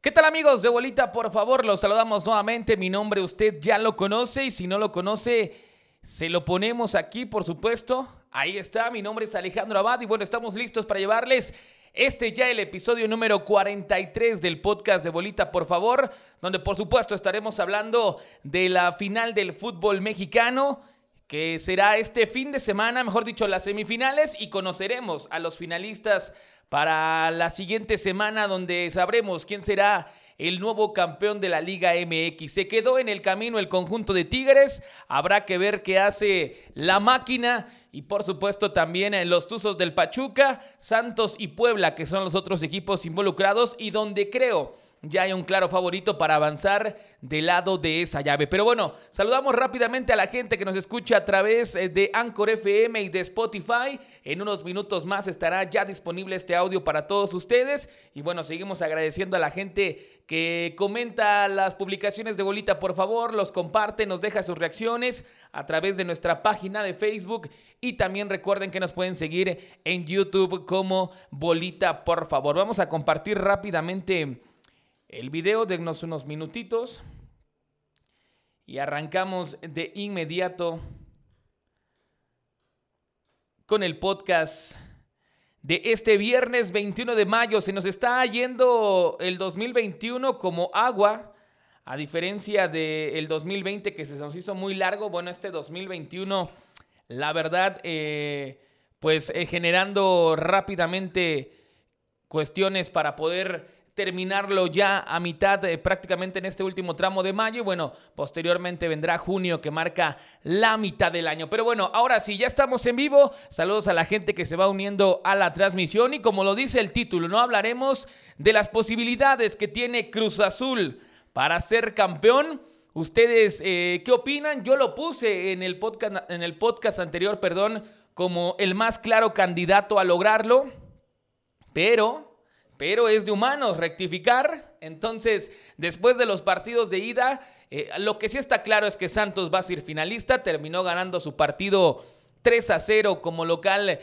¿Qué tal amigos de Bolita? Por favor, los saludamos nuevamente. Mi nombre usted ya lo conoce y si no lo conoce, se lo ponemos aquí, por supuesto. Ahí está, mi nombre es Alejandro Abad y bueno, estamos listos para llevarles este ya el episodio número 43 del podcast de Bolita, por favor, donde por supuesto estaremos hablando de la final del fútbol mexicano que será este fin de semana, mejor dicho, las semifinales y conoceremos a los finalistas para la siguiente semana donde sabremos quién será el nuevo campeón de la Liga MX. Se quedó en el camino el conjunto de Tigres, habrá que ver qué hace la máquina y por supuesto también en los Tuzos del Pachuca, Santos y Puebla, que son los otros equipos involucrados y donde creo ya hay un claro favorito para avanzar del lado de esa llave. Pero bueno, saludamos rápidamente a la gente que nos escucha a través eh, de Anchor FM y de Spotify. En unos minutos más estará ya disponible este audio para todos ustedes. Y bueno, seguimos agradeciendo a la gente que comenta las publicaciones de Bolita, por favor, los comparte, nos deja sus reacciones a través de nuestra página de Facebook y también recuerden que nos pueden seguir en YouTube como Bolita, por favor. Vamos a compartir rápidamente el video, dennos unos minutitos y arrancamos de inmediato con el podcast de este viernes 21 de mayo. Se nos está yendo el 2021 como agua, a diferencia del 2020 que se nos hizo muy largo. Bueno, este 2021, la verdad, eh, pues eh, generando rápidamente cuestiones para poder terminarlo ya a mitad, eh, prácticamente en este último tramo de mayo. Y bueno, posteriormente vendrá junio que marca la mitad del año. Pero bueno, ahora sí, ya estamos en vivo. Saludos a la gente que se va uniendo a la transmisión. Y como lo dice el título, no hablaremos de las posibilidades que tiene Cruz Azul para ser campeón. ¿Ustedes eh, qué opinan? Yo lo puse en el podcast, en el podcast anterior, perdón, como el más claro candidato a lograrlo. Pero pero es de humanos rectificar. Entonces, después de los partidos de ida, eh, lo que sí está claro es que Santos va a ser finalista, terminó ganando su partido 3 a 0 como local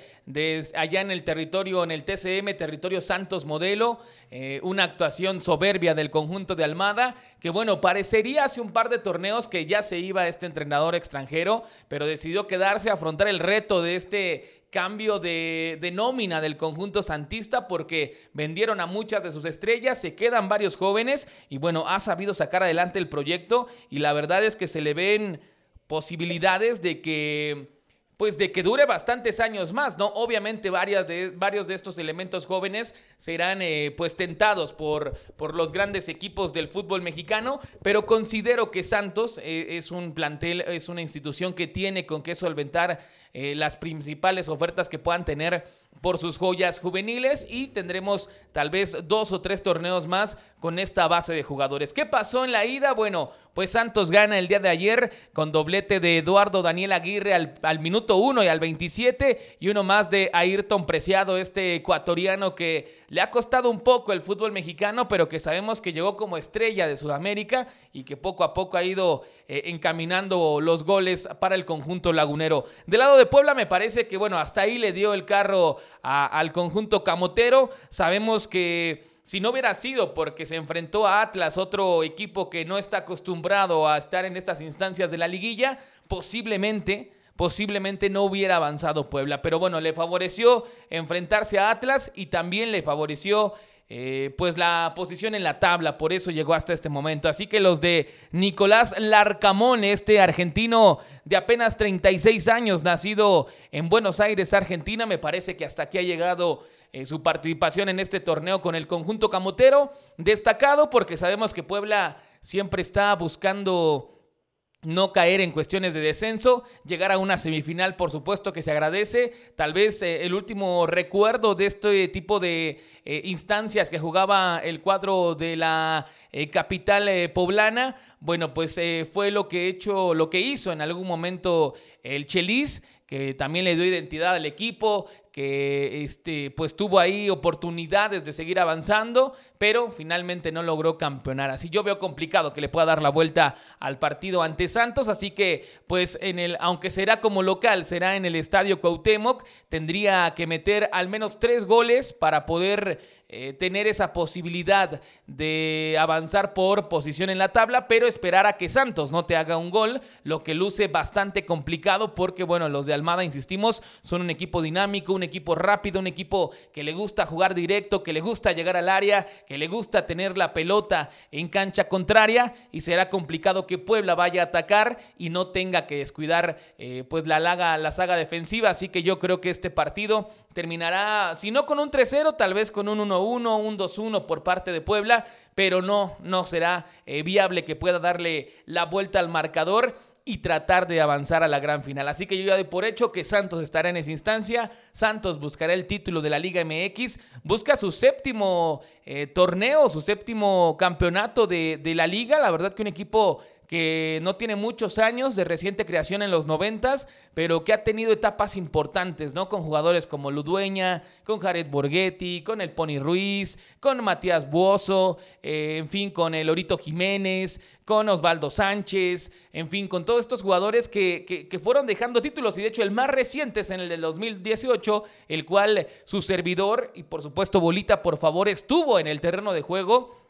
allá en el territorio, en el TCM, territorio Santos Modelo, eh, una actuación soberbia del conjunto de Almada, que bueno, parecería hace un par de torneos que ya se iba este entrenador extranjero, pero decidió quedarse a afrontar el reto de este cambio de, nómina del conjunto santista porque vendieron a muchas de sus estrellas, se quedan varios jóvenes y bueno, ha sabido sacar adelante el proyecto y la verdad es que se le ven posibilidades de que pues de que dure bastantes años más, ¿no? Obviamente varias de, varios de estos elementos jóvenes serán eh, pues tentados por, por los grandes equipos del fútbol mexicano, pero considero que Santos eh, es un plantel, es una institución que tiene con qué solventar eh, las principales ofertas que puedan tener por sus joyas juveniles y tendremos tal vez dos o tres torneos más con esta base de jugadores. ¿Qué pasó en la ida? Bueno, pues Santos gana el día de ayer con doblete de Eduardo Daniel Aguirre al, minuto 1 y al 27 y uno más de Ayrton Preciado, este ecuatoriano que le ha costado un poco el fútbol mexicano, pero que sabemos que llegó como estrella de Sudamérica y que poco a poco ha ido eh, encaminando los goles para el conjunto lagunero. Del lado de Puebla me parece que, bueno, hasta ahí le dio el carro al conjunto camotero. Sabemos que si no hubiera sido porque se enfrentó a Atlas, otro equipo que no está acostumbrado a estar en estas instancias de la liguilla, posiblemente posiblemente no hubiera avanzado Puebla. Pero bueno, le favoreció enfrentarse a Atlas y también le favoreció eh, pues la posición en la tabla, por eso llegó hasta este momento. Así que los de Nicolás Larcamón, este argentino de apenas 36 años, nacido en Buenos Aires, Argentina, me parece que hasta aquí ha llegado eh, su participación en este torneo con el conjunto camotero, destacado porque sabemos que Puebla siempre está buscando no caer en cuestiones de descenso, llegar a una semifinal, por supuesto que se agradece. Tal vez eh, el último recuerdo de este tipo de eh, instancias que jugaba el cuadro de la eh, capital poblana, bueno, pues fue lo que hecho, lo que hizo en algún momento el Chelis que también le dio identidad al equipo, que este, pues tuvo ahí oportunidades de seguir avanzando, pero finalmente no logró campeonar. Así yo veo complicado que le pueda dar la vuelta al partido ante Santos, así que pues en el, aunque será como local, será en el Estadio Cuauhtémoc, tendría que meter al menos tres goles para poder eh, tener esa posibilidad de avanzar por posición en la tabla, pero esperar a que Santos no te haga un gol, lo que luce bastante complicado porque, bueno, los de Almada, insistimos, son un equipo dinámico, un equipo rápido, un equipo que le gusta jugar directo, que le gusta llegar al área, que le gusta tener la pelota en cancha contraria y será complicado que Puebla vaya a atacar y no tenga que descuidar eh, pues la, laga, la saga defensiva, así que yo creo que este partido terminará, si no con un 3-0, tal vez con un 1-1, un 2-1 por parte de Puebla, pero no, no será eh, viable que pueda darle la vuelta al marcador y tratar de avanzar a la gran final. Así que yo ya doy por hecho que Santos estará en esa instancia. Santos buscará el título de la Liga MX, busca su séptimo eh, torneo, su séptimo campeonato de, de la liga. La verdad que un equipo que no tiene muchos años de reciente creación en los noventas, pero que ha tenido etapas importantes, ¿no? Con jugadores como Ludueña, con Jared Borghetti, con el Pony Ruiz, con Matías Buoso, eh, en fin, con el Orito Jiménez, con Osvaldo Sánchez, en fin, con todos estos jugadores que, que, fueron dejando títulos y de hecho el más reciente es en el del 2018, el cual su servidor y por supuesto Bolita por favor estuvo en el terreno de juego.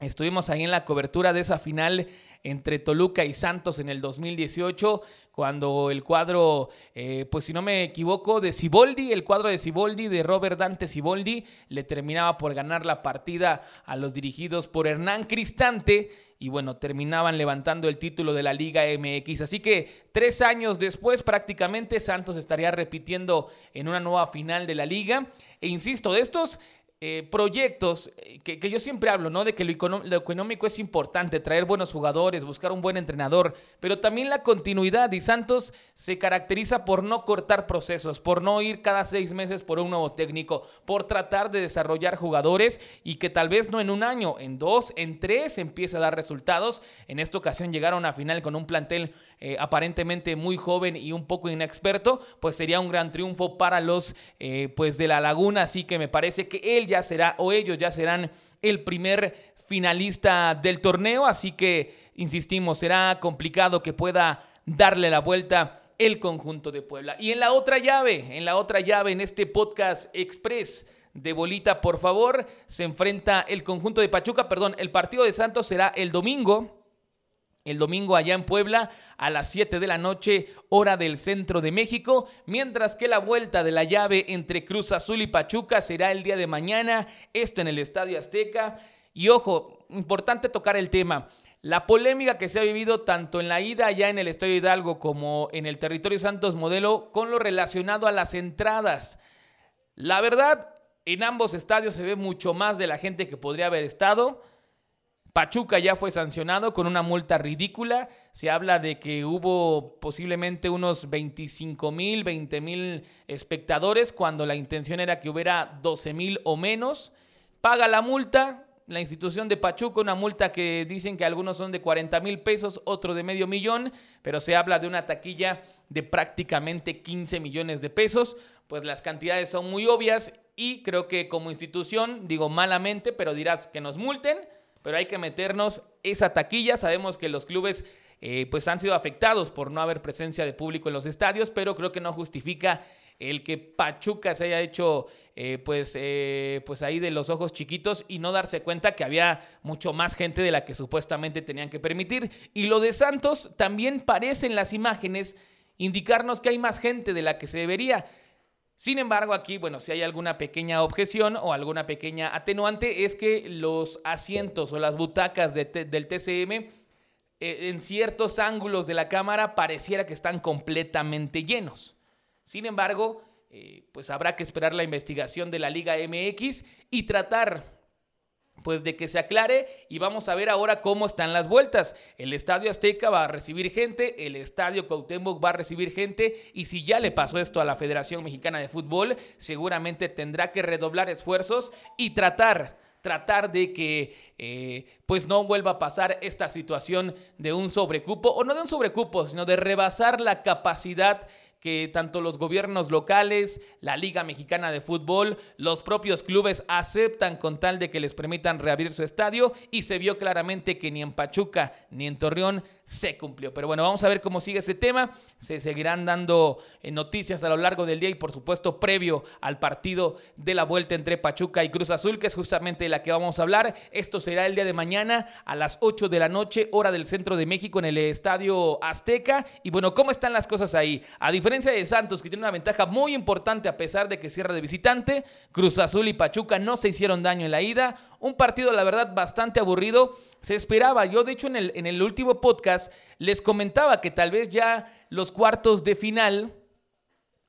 Estuvimos ahí en la cobertura de esa final entre Toluca y Santos en el 2018, cuando el cuadro, eh, pues si no me equivoco, de Ciboldi, el cuadro de Ciboldi, de Robert Dante Ciboldi, le terminaba por ganar la partida a los dirigidos por Hernán Cristante y bueno, terminaban levantando el título de la Liga MX. Así que tres años después prácticamente Santos estaría repitiendo en una nueva final de la liga. E insisto, de estos eh, proyectos eh, que, yo siempre hablo, ¿no? De que lo, económico es importante, traer buenos jugadores, buscar un buen entrenador, pero también la continuidad. Y Santos se caracteriza por no cortar procesos, por no ir cada seis meses por un nuevo técnico, por tratar de desarrollar jugadores y que tal vez no en un año, en dos, en tres empiece a dar resultados. En esta ocasión llegaron a final con un plantel eh, aparentemente muy joven y un poco inexperto, pues sería un gran triunfo para los pues de la Laguna. Así que me parece que él ya será o ellos ya serán el primer finalista del torneo, así que insistimos, será complicado que pueda darle la vuelta el conjunto de Puebla. Y en la otra llave, en la otra llave, en este podcast express de bolita, por favor, se enfrenta el conjunto de Pachuca, perdón, el partido de Santos será el domingo el domingo allá en Puebla a las 7 de la noche, hora del centro de México, mientras que la vuelta de la llave entre Cruz Azul y Pachuca será el día de mañana, esto en el Estadio Azteca. Y ojo, importante tocar el tema. La polémica que se ha vivido tanto en la ida allá en el Estadio Hidalgo como en el territorio Santos Modelo con lo relacionado a las entradas. La verdad, en ambos estadios se ve mucho más de la gente que podría haber estado. Pachuca ya fue sancionado con una multa ridícula. Se habla de que hubo posiblemente unos 25 mil, 20 mil espectadores cuando la intención era que hubiera 12 mil o menos. Paga la multa. La institución de Pachuca, una multa que dicen que algunos son de 40 mil pesos, otro de medio millón, pero se habla de una taquilla de prácticamente 15 millones de pesos. Pues las cantidades son muy obvias y creo que como institución, digo malamente, pero dirás que nos multen pero hay que meternos esa taquilla. Sabemos que los clubes eh, pues han sido afectados por no haber presencia de público en los estadios, pero creo que no justifica el que Pachuca se haya hecho eh, pues, eh, pues ahí de los ojos chiquitos y no darse cuenta que había mucho más gente de la que supuestamente tenían que permitir. Y lo de Santos también parece en las imágenes indicarnos que hay más gente de la que se debería. Sin embargo, aquí, bueno, si hay alguna pequeña objeción o alguna pequeña atenuante, es que los asientos o las butacas del TCM eh, en ciertos ángulos de la cámara pareciera que están completamente llenos. Sin embargo, eh, pues habrá que esperar la investigación de la Liga MX y tratar pues de que se aclare y vamos a ver ahora cómo están las vueltas. El Estadio Azteca va a recibir gente, el Estadio Cuauhtémoc va a recibir gente y si ya le pasó esto a la Federación Mexicana de Fútbol, seguramente tendrá que redoblar esfuerzos y tratar tratar de que eh, pues no vuelva a pasar esta situación de un sobrecupo, o no de un sobrecupo, sino de rebasar la capacidad que tanto los gobiernos locales, la Liga Mexicana de Fútbol, los propios clubes aceptan con tal de que les permitan reabrir su estadio y se vio claramente que ni en Pachuca ni en Torreón se cumplió. Pero bueno, vamos a ver cómo sigue ese tema. Se seguirán dando eh, noticias a lo largo del día y por supuesto previo al partido de la vuelta entre Pachuca y Cruz Azul, que es justamente la que vamos a hablar. Esto será el día de mañana a las 8 de la noche, hora del centro de México en el Estadio Azteca. Y bueno, ¿cómo están las cosas ahí? A diferencia de Santos, que tiene una ventaja muy importante a pesar de que cierra de visitante, Cruz Azul y Pachuca no se hicieron daño en la ida. Un partido, la verdad, bastante aburrido. Se esperaba. Yo, de hecho, en el, en el último podcast les comentaba que tal vez ya los cuartos de final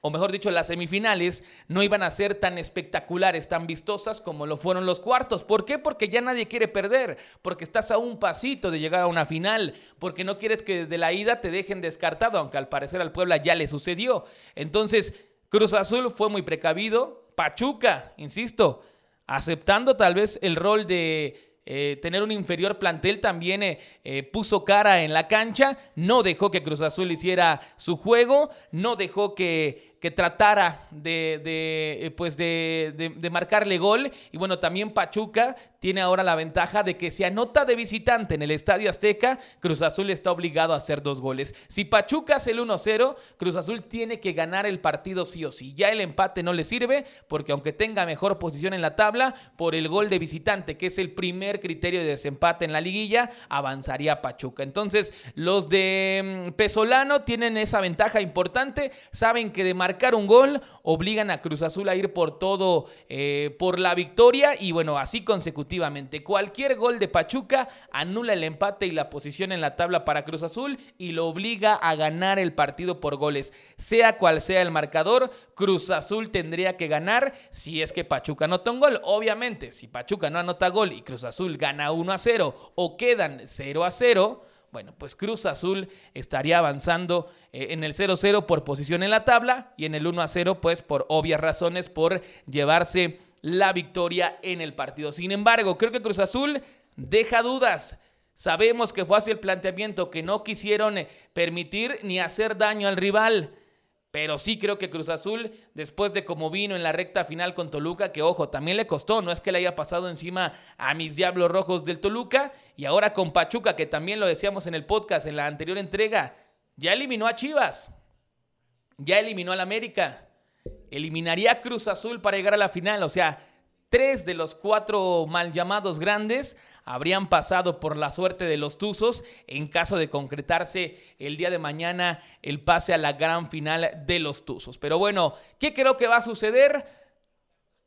o mejor dicho, las semifinales no iban a ser tan espectaculares, tan vistosas como lo fueron los cuartos. ¿Por qué? Porque ya nadie quiere perder, porque estás a un pasito de llegar a una final, porque no quieres que desde la ida te dejen descartado, aunque al parecer al Puebla ya le sucedió. Entonces, Cruz Azul fue muy precavido, Pachuca, insisto, aceptando tal vez el rol de eh, tener un inferior plantel también eh, eh, puso cara en la cancha, no dejó que Cruz Azul hiciera su juego, no dejó que, que tratara de, de pues de, marcarle gol. Y bueno, también Pachuca tiene ahora la ventaja de que si anota de visitante en el Estadio Azteca, Cruz Azul está obligado a hacer dos goles. Si Pachuca hace el 1-0, Cruz Azul tiene que ganar el partido sí o sí. Ya el empate no le sirve porque aunque tenga mejor posición en la tabla, por el gol de visitante, que es el primer criterio de desempate en la liguilla, avanzaría Pachuca. Entonces, los de mm, Pesolano tienen esa ventaja importante, saben que de marcar un gol, obligan a Cruz Azul a ir por todo, eh, por la victoria y bueno, así consecutivamente. Cualquier gol de Pachuca anula el empate y la posición en la tabla para Cruz Azul y lo obliga a ganar el partido por goles. Sea cual sea el marcador, Cruz Azul tendría que ganar si es que Pachuca anota un gol. Obviamente, si Pachuca no anota gol y Cruz Azul gana 1 a 0 o quedan 0 a 0, bueno, pues Cruz Azul estaría avanzando eh, en el 0-0 por posición en la tabla y en el 1-0 pues por obvias razones por llevarse la victoria en el partido. Sin embargo, creo que Cruz Azul deja dudas. Sabemos que fue así el planteamiento, que no quisieron eh, permitir ni hacer daño al rival. Pero sí creo que Cruz Azul, después de cómo vino en la recta final con Toluca, que ojo, también le costó, no es que le haya pasado encima a mis Diablos Rojos del Toluca, y ahora con Pachuca, que también lo decíamos en el podcast, en la anterior entrega, ya eliminó a Chivas, ya eliminó al América, eliminaría a Cruz Azul para llegar a la final, o sea, tres de los cuatro mal llamados grandes habrían pasado por la suerte de los Tuzos en caso de concretarse el día de mañana el pase a la gran final de los Tuzos. Pero bueno, ¿qué creo que va a suceder?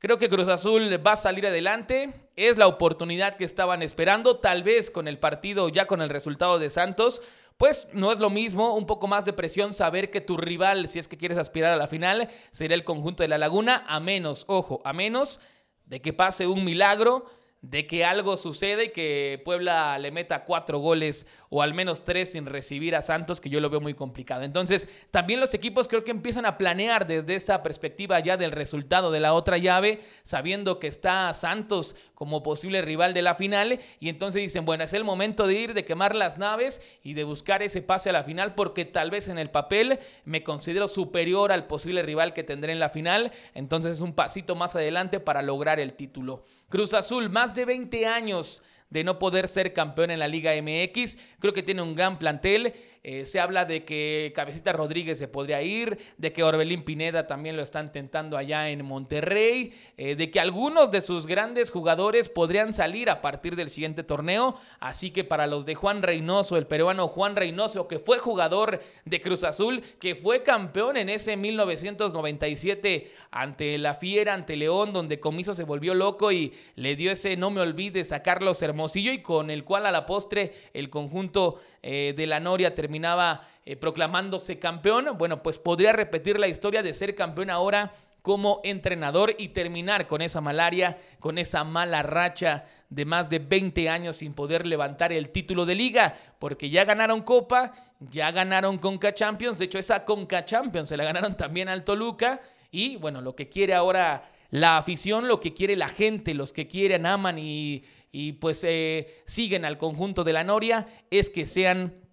Creo que Cruz Azul va a salir adelante. Es la oportunidad que estaban esperando. Tal vez con el partido, ya con el resultado de Santos, pues no es lo mismo, un poco más de presión saber que tu rival, si es que quieres aspirar a la final, será el conjunto de la Laguna, a menos, ojo, a menos de que pase un milagro de que algo sucede y que Puebla le meta cuatro goles o al menos tres sin recibir a Santos, que yo lo veo muy complicado. Entonces, también los equipos creo que empiezan a planear desde esa perspectiva ya del resultado de la otra llave, sabiendo que está Santos como posible rival de la final, y entonces dicen, bueno, es el momento de ir, de quemar las naves y de buscar ese pase a la final, porque tal vez en el papel me considero superior al posible rival que tendré en la final, entonces es un pasito más adelante para lograr el título. Cruz Azul, más de 20 años de no poder ser campeón en la Liga MX. Creo que tiene un gran plantel. Eh, se habla de que Cabecita Rodríguez se podría ir, de que Orbelín Pineda también lo están tentando allá en Monterrey, eh, de que algunos de sus grandes jugadores podrían salir a partir del siguiente torneo. Así que para los de Juan Reynoso, el peruano Juan Reynoso, que fue jugador de Cruz Azul, que fue campeón en ese 1997 ante la Fiera, ante León, donde Comiso se volvió loco y le dio ese no me olvides a Carlos Hermosillo y con el cual a la postre el conjunto eh, de la Noria terminaba eh, proclamándose campeón, bueno, pues podría repetir la historia de ser campeón ahora como entrenador y terminar con esa malaria, con esa mala racha de más de 20 años sin poder levantar el título de liga, porque ya ganaron Copa, ya ganaron Conca Champions, de hecho esa Conca Champions se la ganaron también al Toluca. Y bueno, lo que quiere ahora la afición, lo que quiere la gente, los que quieren, aman y pues eh, siguen al conjunto de la Noria es que sean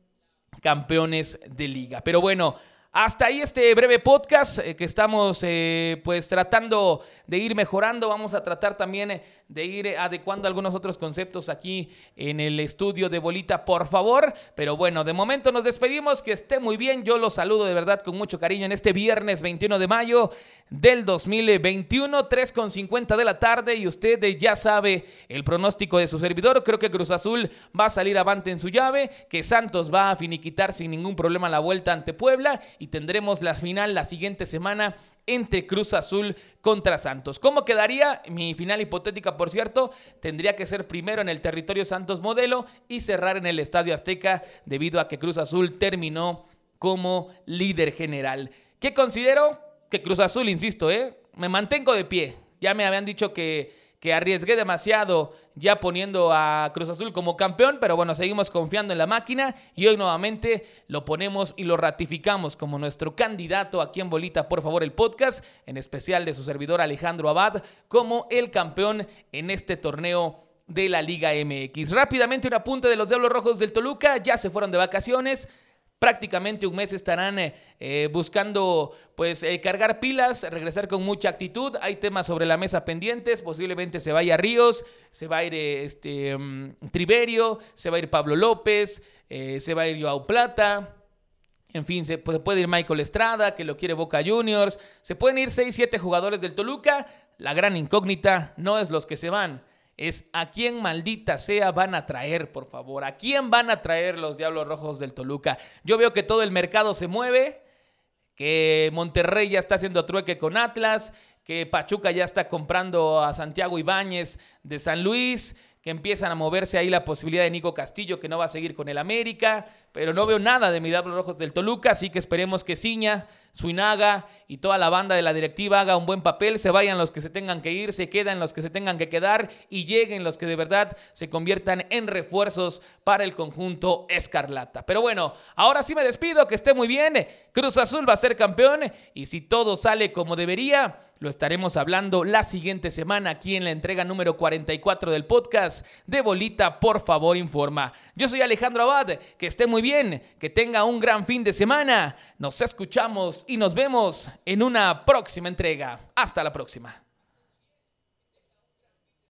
campeones de liga. Pero bueno, hasta ahí este breve podcast eh, que estamos eh, pues tratando de ir mejorando. Vamos a tratar también eh, de ir adecuando algunos otros conceptos aquí en el estudio de Bolita, por favor. Pero bueno, de momento nos despedimos. Que esté muy bien. Yo los saludo de verdad con mucho cariño en este viernes 21 de mayo del 2021, 3.50 de la tarde. Y usted ya sabe el pronóstico de su servidor. Creo que Cruz Azul va a salir avante en su llave, que Santos va a finiquitar sin ningún problema la vuelta ante Puebla tendremos la final la siguiente semana entre Cruz Azul contra Santos. ¿Cómo quedaría? Mi final hipotética, por cierto, tendría que ser primero en el territorio Santos modelo y cerrar en el Estadio Azteca debido a que Cruz Azul terminó como líder general. ¿Qué considero? Que Cruz Azul, insisto, ¿eh? me mantengo de pie. Ya me habían dicho que que arriesgué demasiado ya poniendo a Cruz Azul como campeón, pero bueno, seguimos confiando en la máquina y hoy nuevamente lo ponemos y lo ratificamos como nuestro candidato aquí en Bolita, por favor, el podcast, en especial de su servidor Alejandro Abad, como el campeón en este torneo de la Liga MX. Rápidamente un apunte de los Diablos Rojos del Toluca, ya se fueron de vacaciones, prácticamente un mes estarán eh, eh, buscando pues eh, cargar pilas, regresar con mucha actitud. Hay temas sobre la mesa pendientes, posiblemente se vaya Ríos, se va a ir este, mm, Triverio, se va a ir Pablo López, se va a ir Joao Plata. En fin, se puede, ir Michael Estrada, que lo quiere Boca Juniors. Se pueden ir 6, 7 jugadores del Toluca. La gran incógnita no es los que se van, es a quién maldita sea van a traer, por favor. ¿A quién van a traer los Diablos Rojos del Toluca? Yo veo que todo el mercado se mueve, que Monterrey ya está haciendo trueque con Atlas, que Pachuca ya está comprando a Santiago Ibáñez de San Luis, que empiezan a moverse ahí la posibilidad de Nico Castillo, que no va a seguir con el América, pero no veo nada de mi Diablos Rojos del Toluca, así que esperemos que Ciña, Suinaga y toda la banda de la directiva haga un buen papel, se vayan los que se tengan que ir, se quedan los que se tengan que quedar y lleguen los que de verdad se conviertan en refuerzos para el conjunto Escarlata. Pero bueno, ahora sí me despido, que esté muy bien, Cruz Azul va a ser campeón y si todo sale como debería, lo estaremos hablando la siguiente semana aquí en la entrega número 44 del podcast de Bolita, por favor informa. Yo soy Alejandro Abad, que esté muy bien, que tenga un gran fin de semana. Nos escuchamos y nos vemos en una próxima entrega. Hasta la próxima.